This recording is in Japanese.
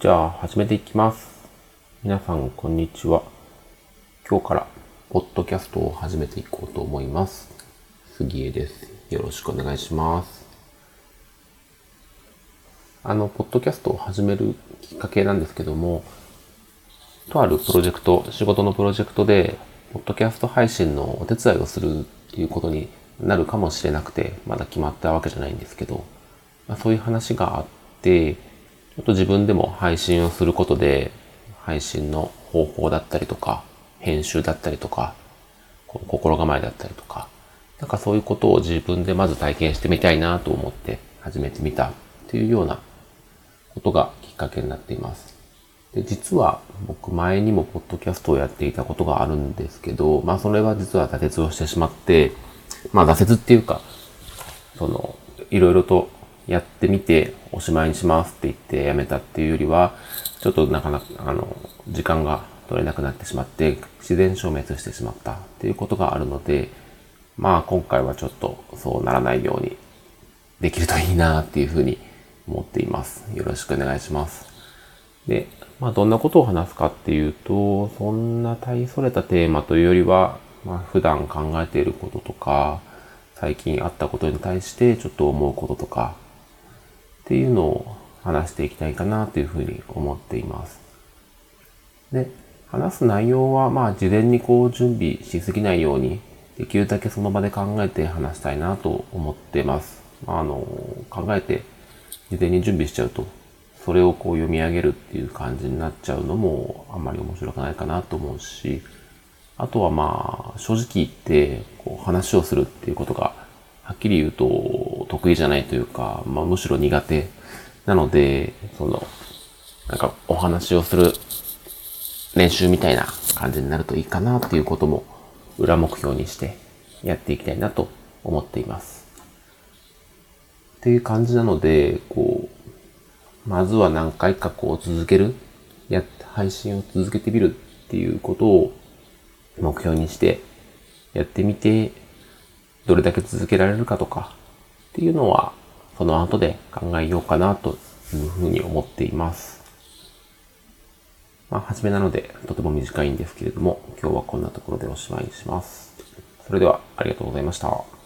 じゃあ始めていきます。皆さんこんにちは。今日からポッドキャストを始めていこうと思います。杉江です。よろしくお願いします。あの、ポッドキャストを始めるきっかけなんですけども、とあるプロジェクト、仕事のプロジェクトで、ポッドキャスト配信のお手伝いをするっていうことになるかもしれなくて、まだ決まったわけじゃないんですけど、まあ、そういう話があって、ちょっと自分でも配信をすることで、配信の方法だったりとか、編集だったりとか、心構えだったりとか、なんかそういうことを自分でまず体験してみたいなと思って始めてみたっていうようなことがきっかけになっています。で実は僕前にもポッドキャストをやっていたことがあるんですけど、まあそれは実は挫折をしてしまって、まあ挫折っていうか、その、いろいろとやってみておしまいにしますって言ってやめたっていうよりは、ちょっとなかなか、あの、時間が取れなくなってしまって、自然消滅してしまったっていうことがあるので、まあ今回はちょっとそうならないようにできるといいなっていうふうに思っています。よろしくお願いします。で、まあどんなことを話すかっていうと、そんな大それたテーマというよりは、まあ普段考えていることとか、最近あったことに対してちょっと思うこととか、っていうのを話していきたいかなというふうに思っています。で、話す内容はまあ事前にこう準備しすぎないように、できるだけその場で考えて話したいなと思ってます。あの、考えて事前に準備しちゃうと、それをこう読み上げるっていう感じになっちゃうのもあんまり面白くないかなと思うし、あとはまあ、正直言って、こう話をするっていうことが、はっきり言うと得意じゃないというか、まあむしろ苦手なので、その、なんかお話をする練習みたいな感じになるといいかなっていうことも裏目標にしてやっていきたいなと思っています。っていう感じなので、こう、まずは何回かこう続ける、や、配信を続けてみるっていうことを目標にしてやってみて、どれだけ続けられるかとかっていうのは、その後で考えようかなというふうに思っています。まあ、初めなので、とても短いんですけれども、今日はこんなところでおしまいにします。それでは、ありがとうございました。